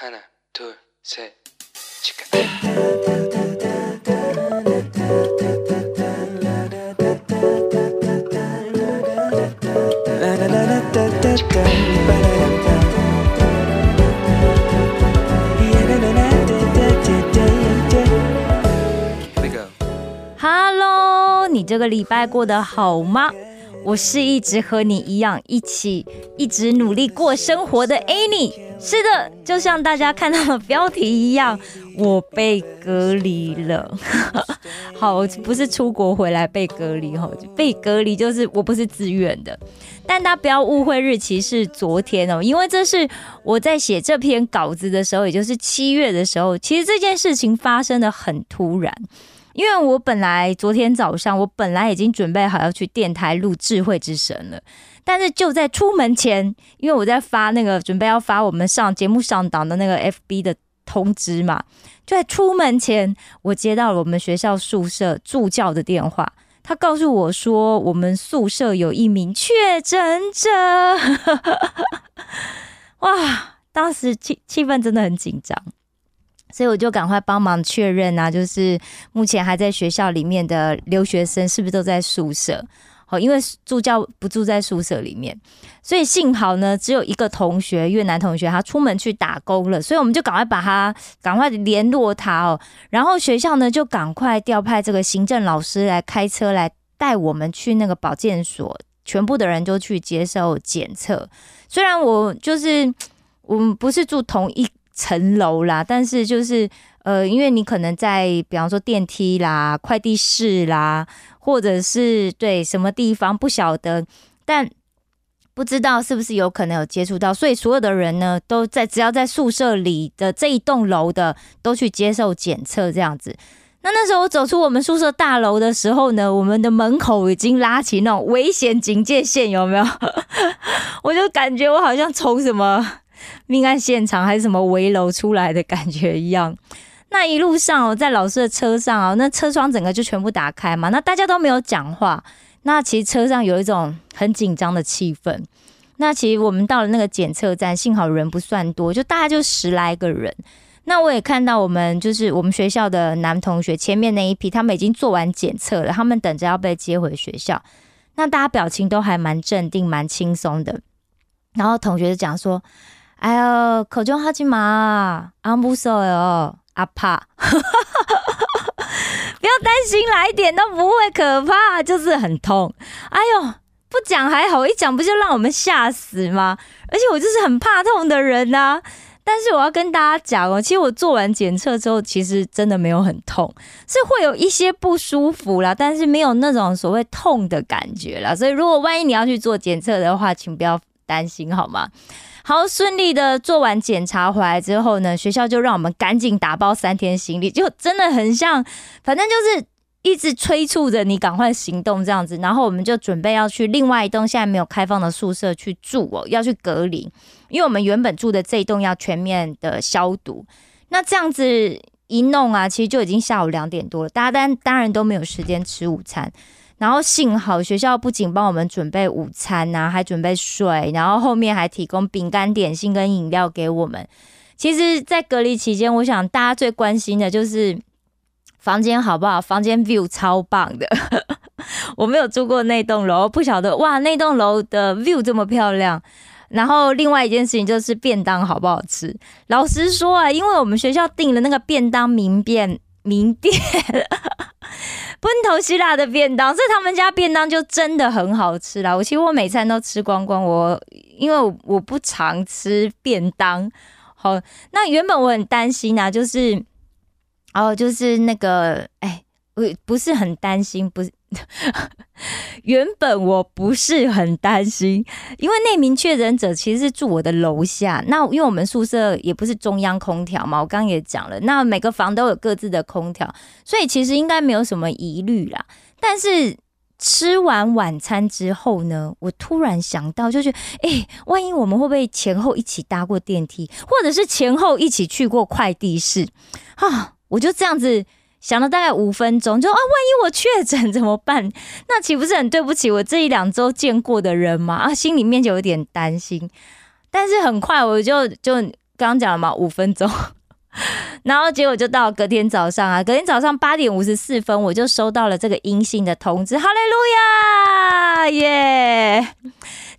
하나, 둘, 셋, 치카. Here we go. Hello，你这个礼拜过得好吗？我是一直和你一样一起一直努力过生活的 Annie。 是的，就像大家看到的标题一样，我被隔离了。好，不是出国回来被隔离哈，被隔离就是我不是自愿的。但大家不要误会日期是昨天哦，因为这是我在写这篇稿子的时候，也就是七月的时候，其实这件事情发生的很突然。因为我本来昨天早上，我本来已经准备好要去电台录智慧之神了，但是就在出门前，因为我在发那个准备要发我们上节目上档的那个 FB 的通知嘛，就在出门前，我接到了我们学校宿舍助教的电话，他告诉我说，我们宿舍有一名确诊者，哇，当时气气氛真的很紧张。所以我就赶快帮忙确认啊，就是目前还在学校里面的留学生是不是都在宿舍？哦，因为助教不住在宿舍里面，所以幸好呢，只有一个同学越南同学他出门去打工了，所以我们就赶快把他赶快联络他哦。然后学校呢就赶快调派这个行政老师来开车来带我们去那个保健所，全部的人就去接受检测。虽然我就是我们不是住同一。层楼啦，但是就是呃，因为你可能在比方说电梯啦、快递室啦，或者是对什么地方不晓得，但不知道是不是有可能有接触到，所以所有的人呢都在只要在宿舍里的这一栋楼的都去接受检测这样子。那那时候我走出我们宿舍大楼的时候呢，我们的门口已经拉起那种危险警戒线，有没有？我就感觉我好像从什么。命案现场还是什么围楼出来的感觉一样。那一路上哦，在老师的车上哦，那车窗整个就全部打开嘛，那大家都没有讲话。那其实车上有一种很紧张的气氛。那其实我们到了那个检测站，幸好人不算多，就大概就十来个人。那我也看到我们就是我们学校的男同学前面那一批，他们已经做完检测了，他们等着要被接回学校。那大家表情都还蛮镇定、蛮轻松的。然后同学就讲说。哎呦，口中哈基玛，阿不瘦哟，阿怕，不要担心，来一点都不会可怕，就是很痛。哎呦，不讲还好，一讲不就让我们吓死吗？而且我就是很怕痛的人呐。但是我要跟大家讲哦，其实我做完检测之后，其实真的没有很痛，是会有一些不舒服啦，但是没有那种所谓痛的感觉啦。所以如果万一你要去做检测的话，请不要担心好吗？好顺利的做完检查回来之后呢，学校就让我们赶紧打包三天行李，就真的很像，反正就是一直催促着你赶快行动这样子。然后我们就准备要去另外一栋现在没有开放的宿舍去住哦，要去隔离，因为我们原本住的这一栋要全面的消毒。那这样子一弄啊，其实就已经下午两点多了，大家当当然都没有时间吃午餐。然后幸好学校不仅帮我们准备午餐呐，还准备水，然后后面还提供饼干、点心跟饮料给我们。其实，在隔离期间，我想大家最关心的就是房间好不好？房间 view 超棒的，我没有住过那栋楼，不晓得哇，那栋楼的 view 这么漂亮。然后另外一件事情就是便当好不好吃？老实说啊，因为我们学校订了那个便当名便名店。奔头希腊的便当，所以他们家便当就真的很好吃啦。我其实我每餐都吃光光，我因为我不常吃便当。好，那原本我很担心啊，就是哦，就是那个，哎，我不是很担心，不是。原本我不是很担心，因为那名确诊者其实是住我的楼下。那因为我们宿舍也不是中央空调嘛，我刚刚也讲了，那每个房都有各自的空调，所以其实应该没有什么疑虑啦。但是吃完晚餐之后呢，我突然想到，就是哎，万一我们会不会前后一起搭过电梯，或者是前后一起去过快递室啊？我就这样子。想了大概五分钟，就啊，万一我确诊怎么办？那岂不是很对不起我这一两周见过的人吗？啊，心里面就有点担心。但是很快我就就刚讲了嘛，五分钟。然后结果就到隔天早上啊，隔天早上八点五十四分，我就收到了这个阴性的通知，哈利路亚耶！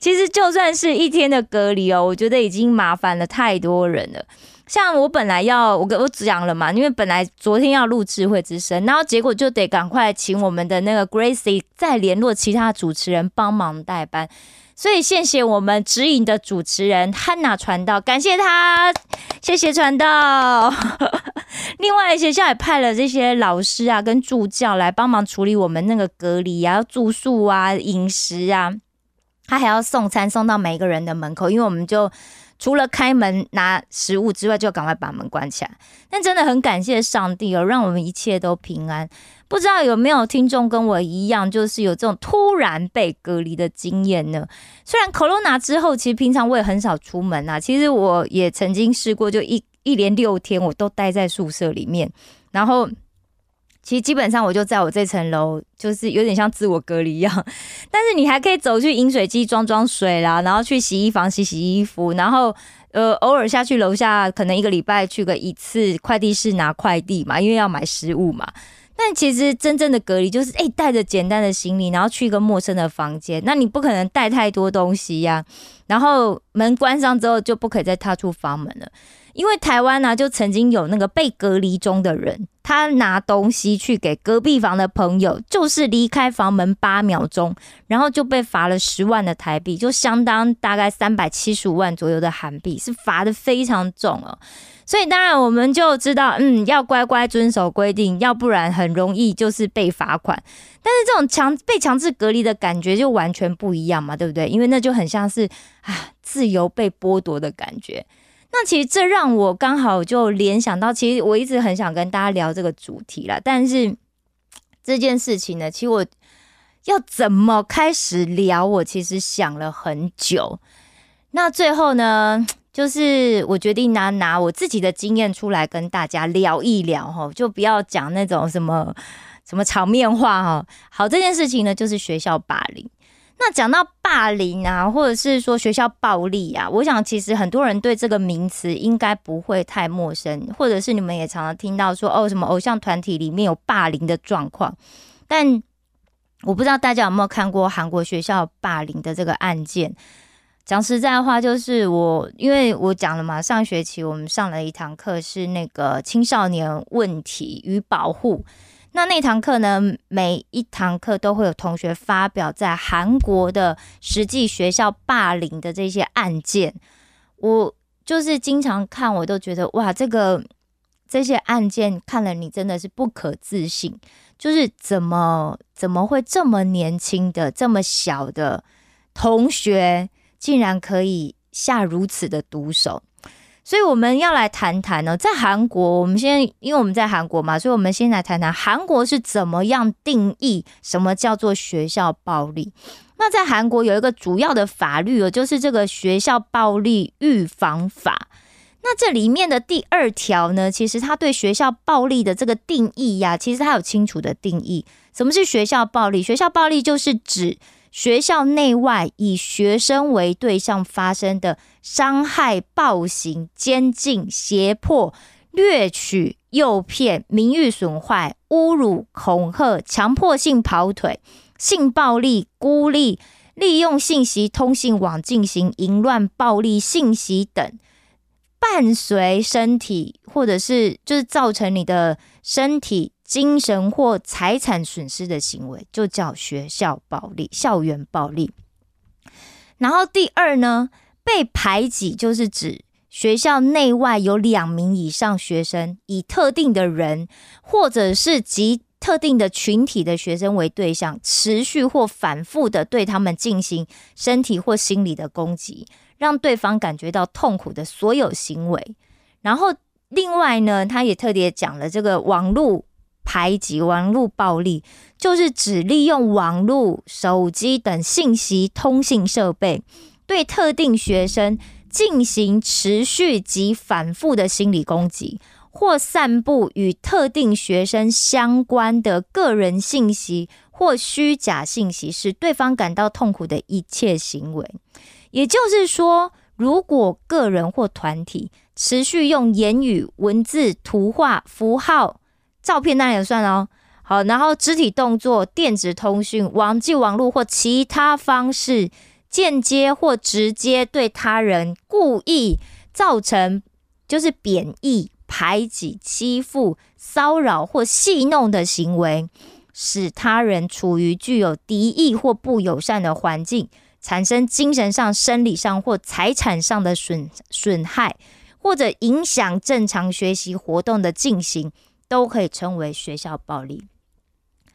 其实就算是一天的隔离哦，我觉得已经麻烦了太多人了。像我本来要我跟我讲了嘛，因为本来昨天要录智慧之声，然后结果就得赶快请我们的那个 Gracie 再联络其他主持人帮忙代班。所以谢谢我们指引的主持人汉娜传道，感谢他，谢谢传道。另外学校也派了这些老师啊跟助教来帮忙处理我们那个隔离啊、住宿啊、饮食啊，他还要送餐送到每个人的门口，因为我们就除了开门拿食物之外，就赶快把门关起来。但真的很感谢上帝哦，让我们一切都平安。不知道有没有听众跟我一样，就是有这种突然被隔离的经验呢？虽然 Corona 之后，其实平常我也很少出门啊。其实我也曾经试过，就一一连六天我都待在宿舍里面，然后其实基本上我就在我这层楼，就是有点像自我隔离一样。但是你还可以走去饮水机装装水啦，然后去洗衣房洗洗衣服，然后呃偶尔下去楼下，可能一个礼拜去个一次快递室拿快递嘛，因为要买食物嘛。但其实真正的隔离就是，哎，带着简单的行李，然后去一个陌生的房间，那你不可能带太多东西呀。然后门关上之后，就不可以再踏出房门了。因为台湾呢，就曾经有那个被隔离中的人，他拿东西去给隔壁房的朋友，就是离开房门八秒钟，然后就被罚了十万的台币，就相当大概三百七十五万左右的韩币，是罚的非常重哦。所以当然我们就知道，嗯，要乖乖遵守规定，要不然很容易就是被罚款。但是这种强被强制隔离的感觉就完全不一样嘛，对不对？因为那就很像是啊自由被剥夺的感觉。那其实这让我刚好就联想到，其实我一直很想跟大家聊这个主题啦。但是这件事情呢，其实我要怎么开始聊，我其实想了很久。那最后呢？就是我决定拿拿我自己的经验出来跟大家聊一聊哈，就不要讲那种什么什么场面话哈。好，这件事情呢，就是学校霸凌。那讲到霸凌啊，或者是说学校暴力啊，我想其实很多人对这个名词应该不会太陌生，或者是你们也常常听到说哦，什么偶像团体里面有霸凌的状况。但我不知道大家有没有看过韩国学校霸凌的这个案件。讲实在话，就是我，因为我讲了嘛，上学期我们上了一堂课，是那个青少年问题与保护。那那堂课呢，每一堂课都会有同学发表在韩国的实际学校霸凌的这些案件。我就是经常看，我都觉得哇，这个这些案件看了你真的是不可置信，就是怎么怎么会这么年轻的这么小的同学。竟然可以下如此的毒手，所以我们要来谈谈呢。在韩国，我们先因为我们在韩国嘛，所以我们先来谈谈韩国是怎么样定义什么叫做学校暴力。那在韩国有一个主要的法律哦，就是这个学校暴力预防法。那这里面的第二条呢，其实它对学校暴力的这个定义呀，其实它有清楚的定义。什么是学校暴力？学校暴力就是指。学校内外以学生为对象发生的伤害、暴行、监禁、胁迫、掠取、诱骗、名誉损坏、侮辱、恐吓、强迫性跑腿、性暴力、孤立、利用信息通信网进行淫乱、暴力信息等，伴随身体或者是就是造成你的身体。精神或财产损失的行为，就叫学校暴力、校园暴力。然后第二呢，被排挤就是指学校内外有两名以上学生以特定的人或者是及特定的群体的学生为对象，持续或反复的对他们进行身体或心理的攻击，让对方感觉到痛苦的所有行为。然后另外呢，他也特别讲了这个网络。排挤网络暴力，就是指利用网络、手机等信息通信设备，对特定学生进行持续及反复的心理攻击，或散布与特定学生相关的个人信息或虚假信息，使对方感到痛苦的一切行为。也就是说，如果个人或团体持续用言语、文字、图画、符号、照片，那也算哦。好，然后肢体动作、电子通讯、网际网络或其他方式，间接或直接对他人故意造成就是贬义、排挤、欺负、骚扰或戏弄的行为，使他人处于具有敌意或不友善的环境，产生精神上、生理上或财产上的损损害，或者影响正常学习活动的进行，都可以称为学校暴力。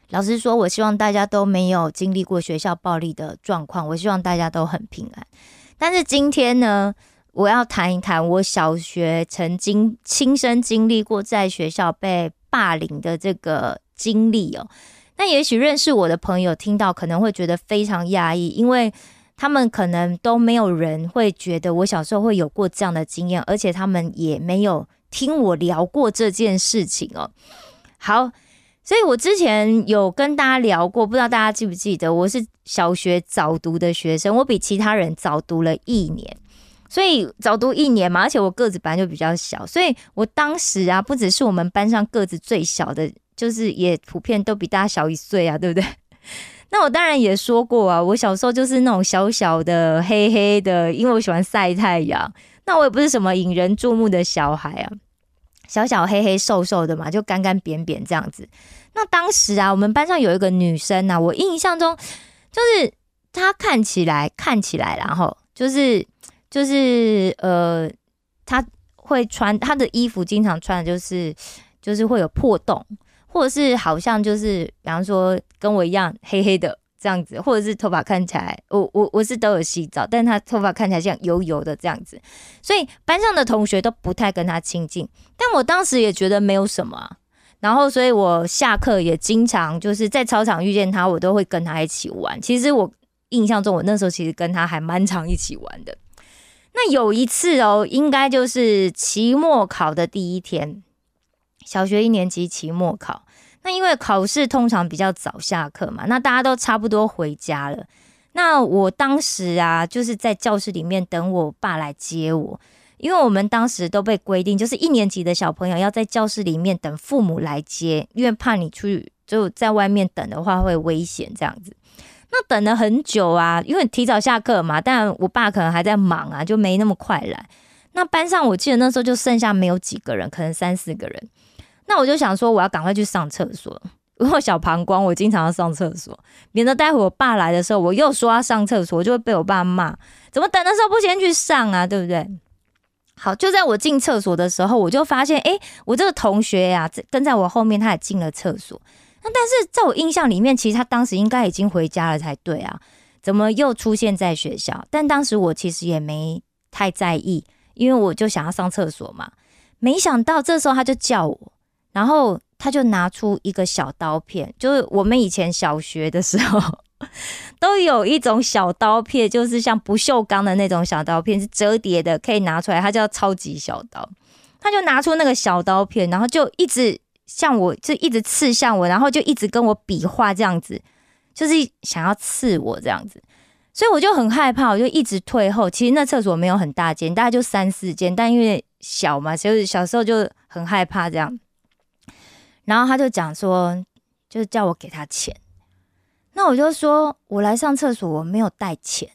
老实说，我希望大家都没有经历过学校暴力的状况，我希望大家都很平安。但是今天呢，我要谈一谈我小学曾经亲身经历过在学校被霸凌的这个经历哦。那也许认识我的朋友听到可能会觉得非常压抑，因为他们可能都没有人会觉得我小时候会有过这样的经验，而且他们也没有听我聊过这件事情哦。好。所以我之前有跟大家聊过，不知道大家记不记得，我是小学早读的学生，我比其他人早读了一年，所以早读一年嘛，而且我个子本来就比较小，所以我当时啊，不只是我们班上个子最小的，就是也普遍都比大家小一岁啊，对不对？那我当然也说过啊，我小时候就是那种小小的黑黑的，因为我喜欢晒太阳，那我也不是什么引人注目的小孩啊。小小黑黑瘦瘦的嘛，就干干扁扁这样子。那当时啊，我们班上有一个女生呐，我印象中就是她看起来看起来，然后就是就是呃，她会穿她的衣服，经常穿的就是就是会有破洞，或者是好像就是比方说跟我一样黑黑的。这样子，或者是头发看起来，我我我是都有洗澡，但他头发看起来像油油的这样子，所以班上的同学都不太跟他亲近。但我当时也觉得没有什么，然后所以我下课也经常就是在操场遇见他，我都会跟他一起玩。其实我印象中，我那时候其实跟他还蛮常一起玩的。那有一次哦，应该就是期末考的第一天，小学一年级期末考。那因为考试通常比较早下课嘛，那大家都差不多回家了。那我当时啊，就是在教室里面等我爸来接我，因为我们当时都被规定，就是一年级的小朋友要在教室里面等父母来接，因为怕你出去就在外面等的话会危险这样子。那等了很久啊，因为提早下课嘛，但我爸可能还在忙啊，就没那么快来。那班上我记得那时候就剩下没有几个人，可能三四个人。那我就想说，我要赶快去上厕所。如果小膀胱，我经常要上厕所，免得待会我爸来的时候，我又说要上厕所，我就会被我爸骂。怎么等的时候不先去上啊？对不对？好，就在我进厕所的时候，我就发现，哎，我这个同学呀，跟在我后面，他也进了厕所。那但是在我印象里面，其实他当时应该已经回家了才对啊，怎么又出现在学校？但当时我其实也没太在意，因为我就想要上厕所嘛。没想到这时候他就叫我。然后他就拿出一个小刀片，就是我们以前小学的时候都有一种小刀片，就是像不锈钢的那种小刀片，是折叠的，可以拿出来，它叫超级小刀。他就拿出那个小刀片，然后就一直向我，就一直刺向我，然后就一直跟我比划这样子，就是想要刺我这样子。所以我就很害怕，我就一直退后。其实那厕所没有很大间，大概就三四间，但因为小嘛，就是小时候就很害怕这样。然后他就讲说，就是叫我给他钱。那我就说，我来上厕所，我没有带钱。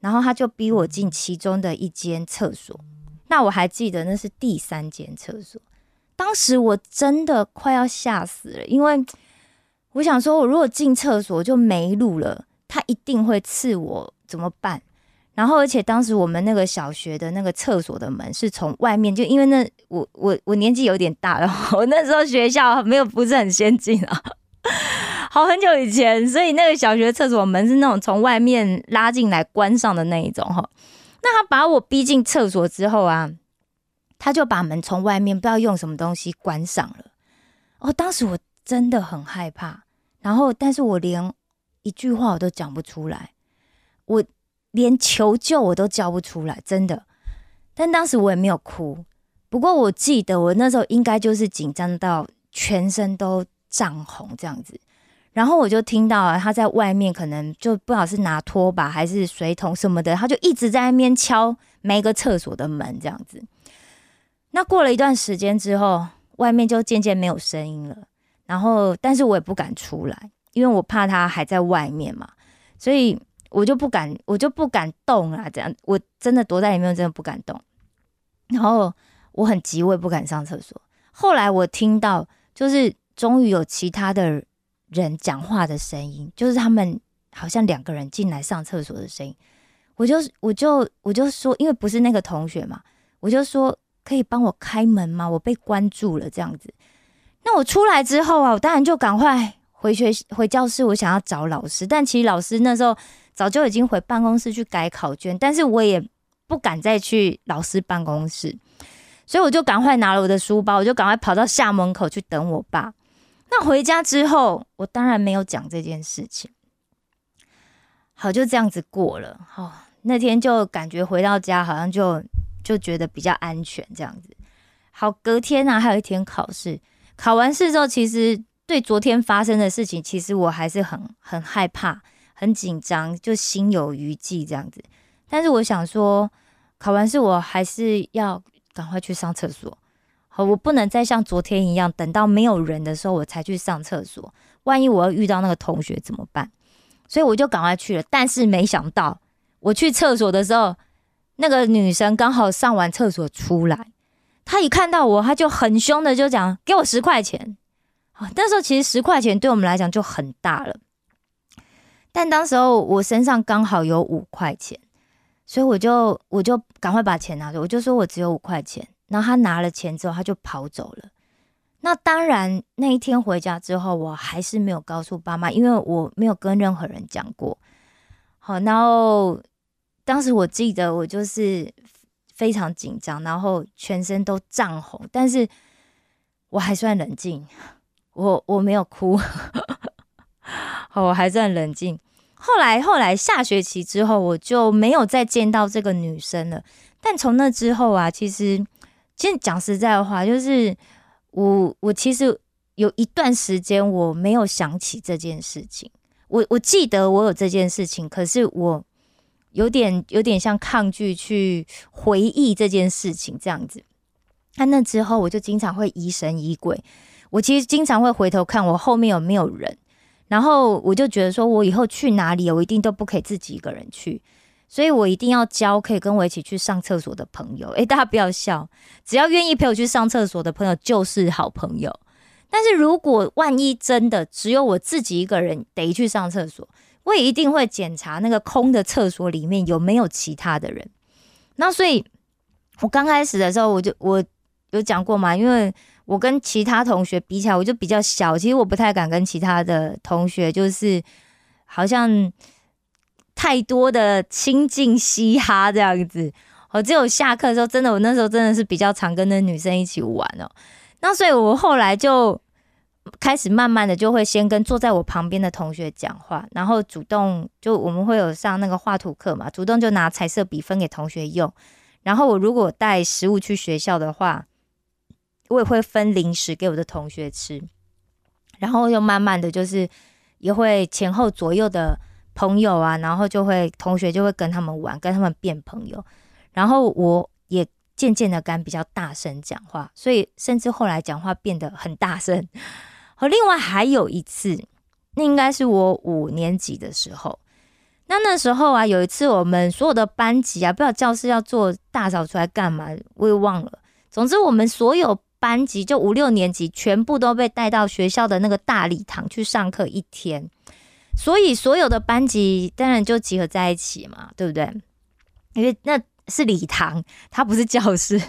然后他就逼我进其中的一间厕所。那我还记得那是第三间厕所。当时我真的快要吓死了，因为我想说，我如果进厕所就没路了，他一定会刺我，怎么办？然后，而且当时我们那个小学的那个厕所的门是从外面，就因为那我我我年纪有点大了，我那时候学校没有不是很先进啊，好很久以前，所以那个小学厕所门是那种从外面拉进来关上的那一种哈。那他把我逼进厕所之后啊，他就把门从外面不知道用什么东西关上了。哦，当时我真的很害怕，然后但是我连一句话我都讲不出来，我。连求救我都叫不出来，真的。但当时我也没有哭。不过我记得我那时候应该就是紧张到全身都涨红这样子。然后我就听到，他在外面可能就不好是拿拖把还是水桶什么的，他就一直在那边敲每个厕所的门这样子。那过了一段时间之后，外面就渐渐没有声音了。然后，但是我也不敢出来，因为我怕他还在外面嘛，所以我就不敢，我就不敢动啊。这样，我真的躲在里面，真的不敢动。然后我很急，我也不敢上厕所。后来我听到，就是终于有其他的人讲话的声音，就是他们好像两个人进来上厕所的声音。我就我就我就说，因为不是那个同学嘛，我就说可以帮我开门吗？我被关住了，这样子。那我出来之后啊，我当然就赶快回学回教室，我想要找老师。但其实老师那时候早就已经回办公室去改考卷，但是我也不敢再去老师办公室，所以我就赶快拿了我的书包，我就赶快跑到校门口去等我爸。那回家之后，我当然没有讲这件事情。好，就这样子过了。好，那天就感觉回到家好像就就觉得比较安全这样子。好，隔天呢还有一天考试。考完试之后，其实对昨天发生的事情，其实我还是很很害怕、很紧张，就心有余悸这样子。但是我想说，考完试我还是要赶快去上厕所。好，我不能再像昨天一样，等到没有人的时候我才去上厕所。万一我要遇到那个同学怎么办？所以我就赶快去了。但是没想到，我去厕所的时候，那个女生刚好上完厕所出来。她一看到我，她就很凶的就讲：“给我十块钱。”啊，那时候其实十块钱对我们来讲就很大了。但当时候我身上刚好有五块钱，所以我就我就赶快把钱拿走，我就说我只有五块钱。然后他拿了钱之后，他就跑走了。那当然那一天回家之后，我还是没有告诉爸妈，因为我没有跟任何人讲过。好，然后当时我记得我就是。非常紧张，然后全身都涨红，但是我还算冷静，我我没有哭，我还算冷静。后来后来下学期之后，我就没有再见到这个女生了。但从那之后啊，其实其实讲实在的话，就是我我其实有一段时间我没有想起这件事情。我我记得我有这件事情，可是我。有点有点像抗拒去回忆这件事情这样子，那那之后我就经常会疑神疑鬼，我其实经常会回头看我后面有没有人，然后我就觉得说我以后去哪里，我一定都不可以自己一个人去，所以我一定要交可以跟我一起去上厕所的朋友。诶，大家不要笑，只要愿意陪我去上厕所的朋友就是好朋友。但是如果万一真的只有我自己一个人得去上厕所，我也一定会检查那个空的厕所里面有没有其他的人。那所以，我刚开始的时候，我就我有讲过嘛，因为我跟其他同学比起来，我就比较小，其实我不太敢跟其他的同学，就是好像太多的亲近嘻哈这样子。我只有下课的时候，真的，我那时候真的是比较常跟那女生一起玩哦。那所以我后来就。开始慢慢的就会先跟坐在我旁边的同学讲话，然后主动就我们会有上那个画图课嘛，主动就拿彩色笔分给同学用。然后我如果带食物去学校的话，我也会分零食给我的同学吃。然后又慢慢的就是也会前后左右的朋友啊，然后就会同学就会跟他们玩，跟他们变朋友。然后我也渐渐的敢比较大声讲话，所以甚至后来讲话变得很大声。和另外还有一次，那应该是我五年级的时候。那那时候啊，有一次我们所有的班级啊，不知道教室要做大扫除来干嘛，我也忘了。总之，我们所有班级就五六年级全部都被带到学校的那个大礼堂去上课一天。所以所有的班级当然就集合在一起嘛，对不对？因为那是礼堂，它不是教室。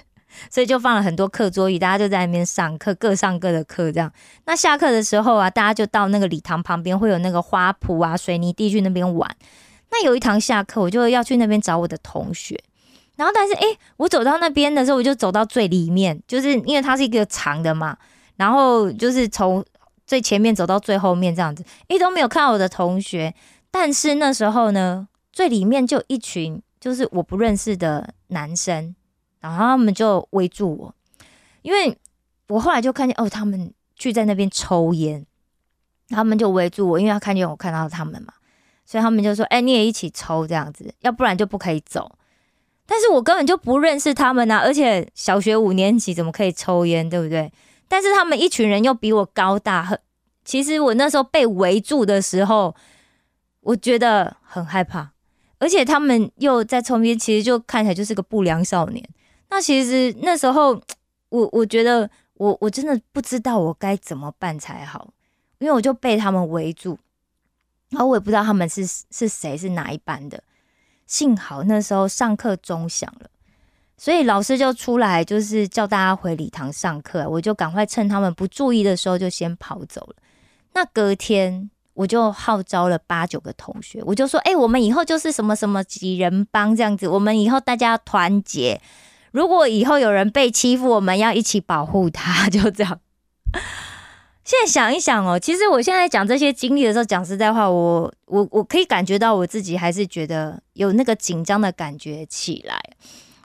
所以就放了很多课桌椅，大家就在那边上课，各上各的课。这样，那下课的时候啊，大家就到那个礼堂旁边，会有那个花圃啊、水泥地去那边玩。那有一堂下课，我就要去那边找我的同学。然后，但是哎，我走到那边的时候，我就走到最里面，就是因为它是一个长的嘛。然后就是从最前面走到最后面这样子，哎，都没有看到我的同学。但是那时候呢，最里面就一群就是我不认识的男生。然后他们就围住我，因为我后来就看见哦，他们聚在那边抽烟，他们就围住我，因为他看见我看到他们嘛，所以他们就说：“哎，你也一起抽这样子，要不然就不可以走。”但是我根本就不认识他们啊，而且小学五年级怎么可以抽烟，对不对？但是他们一群人又比我高大，很其实我那时候被围住的时候，我觉得很害怕，而且他们又在抽烟，其实就看起来就是个不良少年。那其实那时候，我我觉得我我真的不知道我该怎么办才好，因为我就被他们围住，然后我也不知道他们是是谁，是哪一班的。幸好那时候上课钟响了，所以老师就出来，就是叫大家回礼堂上课。我就赶快趁他们不注意的时候就先跑走了。那隔天我就号召了八九个同学，我就说：“哎，我们以后就是什么什么几人帮这样子，我们以后大家团结。如果以后有人被欺负，我们要一起保护他。”就这样。现在想一想哦，其实我现在讲这些经历的时候，讲实在话，我我我可以感觉到我自己还是觉得有那个紧张的感觉起来。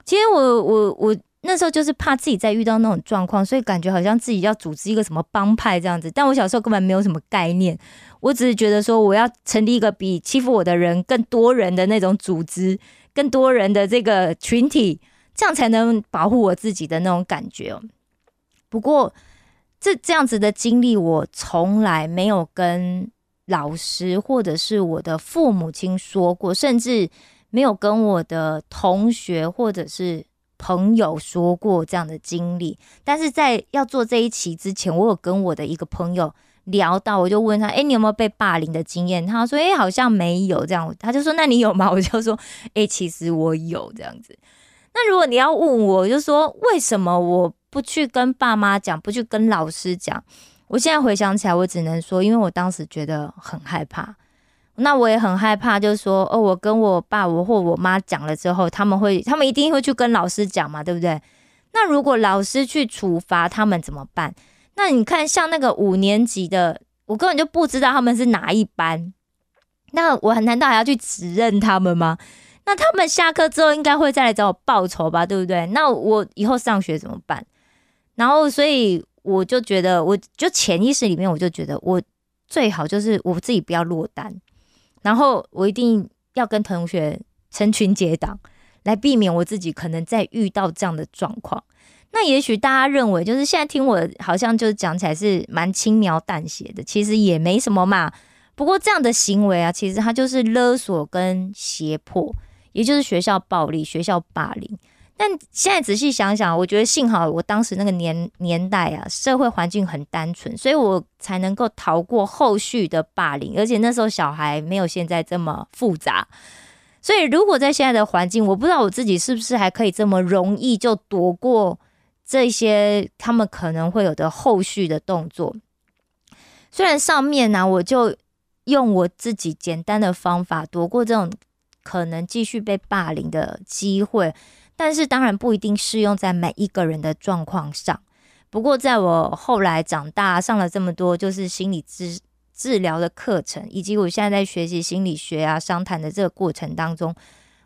其实我我我那时候就是怕自己再遇到那种状况，所以感觉好像自己要组织一个什么帮派这样子。但我小时候根本没有什么概念，我只是觉得说我要成立一个比欺负我的人更多人的那种组织，更多人的这个群体，这样才能保护我自己的那种感觉哦。不过。这这样子的经历，我从来没有跟老师或者是我的父母亲说过，甚至没有跟我的同学或者是朋友说过这样的经历。但是在要做这一期之前，我有跟我的一个朋友聊到，我就问他：“哎，你有没有被霸凌的经验？”他说：“哎，好像没有。”这样，他就说：“那你有吗？”我就说：“哎，其实我有这样子。”那如果你要问我，就说为什么我？不去跟爸妈讲，不去跟老师讲。我现在回想起来，我只能说，因为我当时觉得很害怕。那我也很害怕，就是说，哦，我跟我爸我或我妈讲了之后，他们会，他们一定会去跟老师讲嘛，对不对？那如果老师去处罚他们怎么办？那你看，像那个五年级的，我根本就不知道他们是哪一班。那我难道还要去指认他们吗？那他们下课之后应该会再来找我报仇吧，对不对？那我以后上学怎么办？然后，所以我就觉得，我就潜意识里面，我就觉得，我最好就是我自己不要落单，然后我一定要跟同学成群结党，来避免我自己可能再遇到这样的状况。那也许大家认为，就是现在听我好像就是讲起来是蛮轻描淡写的，其实也没什么嘛。不过这样的行为啊，其实它就是勒索跟胁迫，也就是学校暴力、学校霸凌。但现在仔细想想，我觉得幸好我当时那个年年代啊，社会环境很单纯，所以我才能够逃过后续的霸凌。而且那时候小孩没有现在这么复杂，所以如果在现在的环境，我不知道我自己是不是还可以这么容易就躲过这些他们可能会有的后续的动作。虽然上面呢，我就用我自己简单的方法躲过这种可能继续被霸凌的机会。但是当然不一定适用在每一个人的状况上。不过在我后来长大，上了这么多就是心理治治疗的课程，以及我现在在学习心理学啊、商谈的这个过程当中，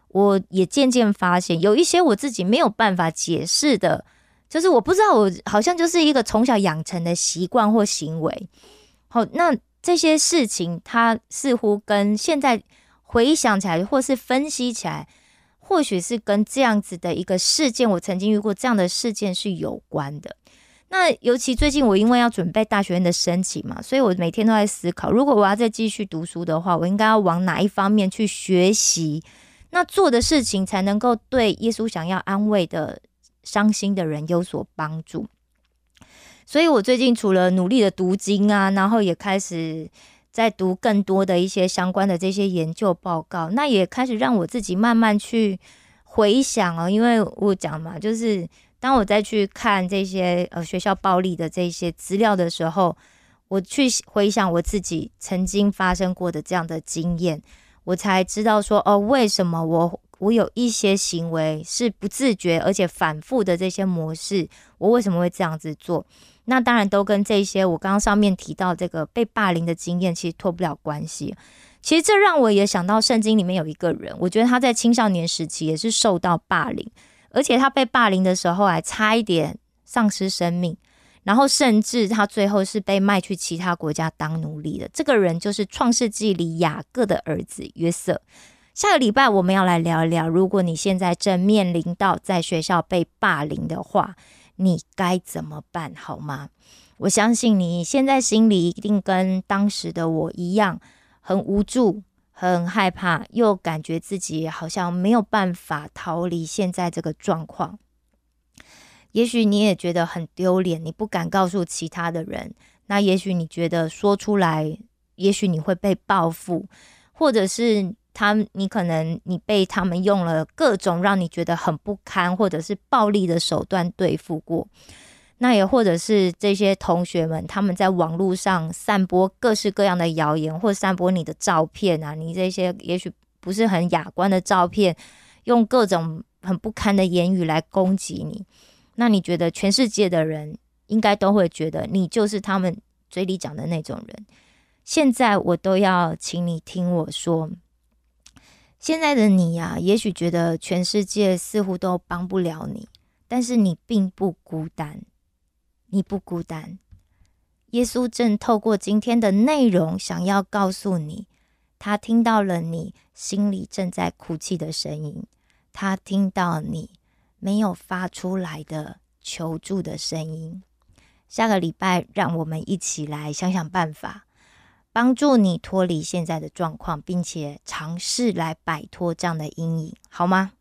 我也渐渐发现，有一些我自己没有办法解释的，就是我不知道我好像就是一个从小养成的习惯或行为。好，那这些事情它似乎跟现在回想起来，或是分析起来。或许是跟这样子的一个事件，我曾经遇过这样的事件是有关的。那尤其最近我因为要准备大学院的申请嘛，所以我每天都在思考，如果我要再继续读书的话，我应该要往哪一方面去学习？那做的事情才能够对耶稣想要安慰的伤心的人有所帮助。所以我最近除了努力的读经啊，然后也开始。在读更多的一些相关的这些研究报告，那也开始让我自己慢慢去回想哦，因为我讲嘛，就是当我再去看这些呃学校暴力的这些资料的时候，我去回想我自己曾经发生过的这样的经验，我才知道说哦，为什么我我有一些行为是不自觉而且反复的这些模式，我为什么会这样子做？那当然都跟这些我刚刚上面提到这个被霸凌的经验其实脱不了关系。其实这让我也想到圣经里面有一个人，我觉得他在青少年时期也是受到霸凌，而且他被霸凌的时候还差一点丧失生命，然后甚至他最后是被卖去其他国家当奴隶的。这个人就是创世纪里雅各的儿子约瑟。下个礼拜我们要来聊一聊，如果你现在正面临到在学校被霸凌的话，你该怎么办？好吗？我相信你现在心里一定跟当时的我一样，很无助、很害怕，又感觉自己好像没有办法逃离现在这个状况。也许你也觉得很丢脸，你不敢告诉其他的人。那也许你觉得说出来，也许你会被报复，或者是。他，你可能你被他们用了各种让你觉得很不堪，或者是暴力的手段对付过。那也或者是这些同学们，他们在网络上散播各式各样的谣言，或散播你的照片啊，你这些也许不是很雅观的照片，用各种很不堪的言语来攻击你。那你觉得全世界的人应该都会觉得你就是他们嘴里讲的那种人？现在我都要请你听我说。现在的你呀，也许觉得全世界似乎都帮不了你，但是你并不孤单，你不孤单。耶稣正透过今天的内容，想要告诉你，他听到了你心里正在哭泣的声音，他听到你没有发出来的求助的声音。下个礼拜，让我们一起来想想办法。帮助你脱离现在的状况，并且尝试来摆脱这样的阴影，好吗？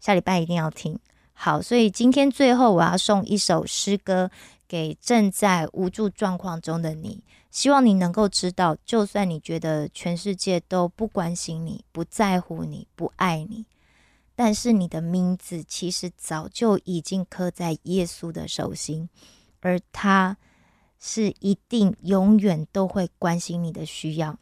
下礼拜一定要听好。所以今天最后我要送一首诗歌给正在无助状况中的你，希望你能够知道，就算你觉得全世界都不关心你、不在乎你、不爱你，但是你的名字其实早就已经刻在耶稣的手心，而他。是一定永远都会关心你的需要。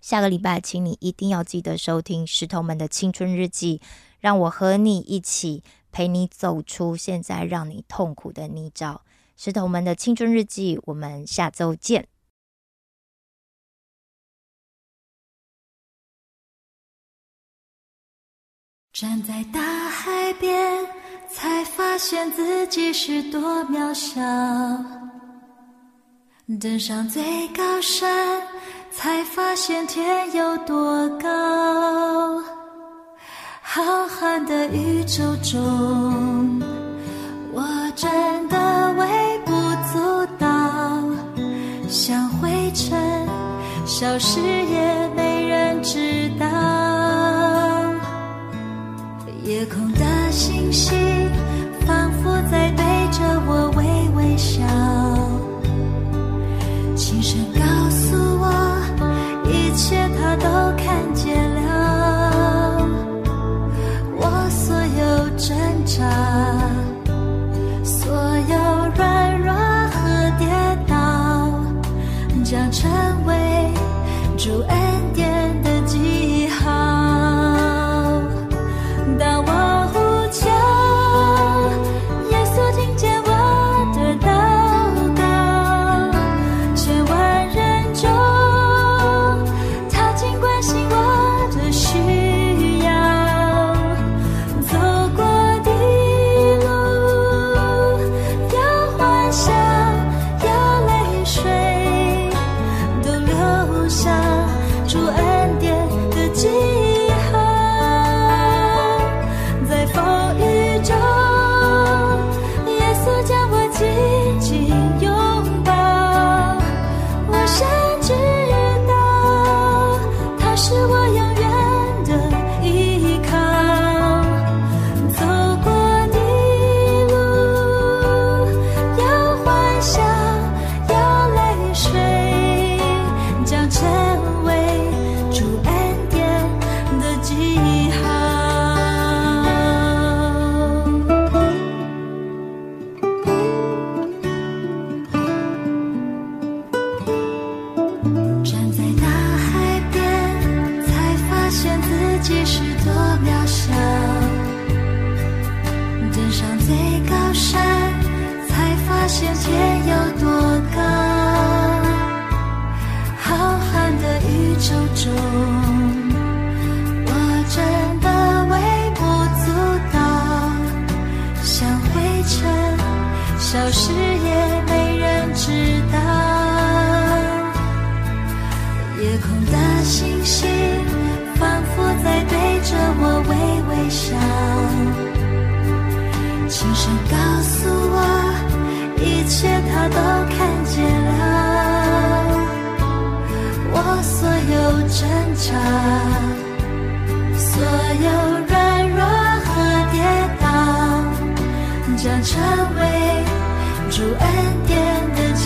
下个礼拜，请你一定要记得收听石头们的青春日记，让我和你一起陪你走出现在让你痛苦的泥沼。石头们的青春日记，我们下周见。站在大海边，才发现自己是多渺小。登上最高山，才发现天有多高。浩瀚的宇宙中，我真的微不足道，像灰尘，消失也没人知道。夜空的星星，仿佛在对着我微微笑。轻声告诉我，一切他都看见了。我所有挣扎，所有软弱和跌倒，将成为主轻声告诉我一切他都看见了。我所有挣扎所有软弱和跌倒将成为主恩典的记